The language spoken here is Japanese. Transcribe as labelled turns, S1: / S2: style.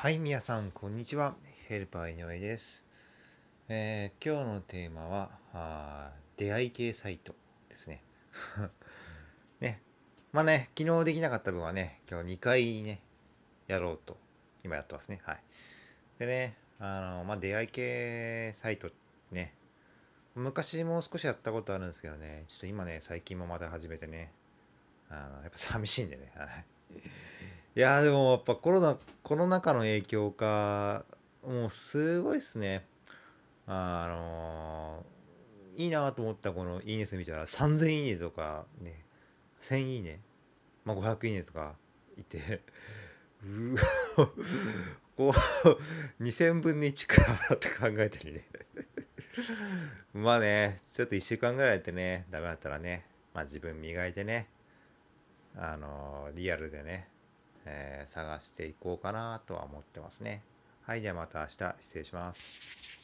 S1: はい、皆さん、こんにちは。ヘルパー井上です。えー、今日のテーマは、あ出会い系サイトですね。ね。まあね、昨日できなかった分はね、今日2回ね、やろうと、今やってますね。はい。でね、あの、まあ、出会い系サイトね、昔も少しやったことあるんですけどね、ちょっと今ね、最近もまた始めてね、あの、やっぱ寂しいんでね、はい。いやでもやっぱコロナ、コロナ禍の影響か、もうすごいっすね。あのー、いいなと思ったこのいいね数見たら3000いいねとかね、1000いいね、まあ、500いいねとかいて、うわ、こう、2000分の1かって考えてるね。まあね、ちょっと1週間ぐらいやってね、ダメだったらね、まあ自分磨いてね、あのー、リアルでね、探していこうかなとは思ってますね。はい、じゃあまた明日失礼します。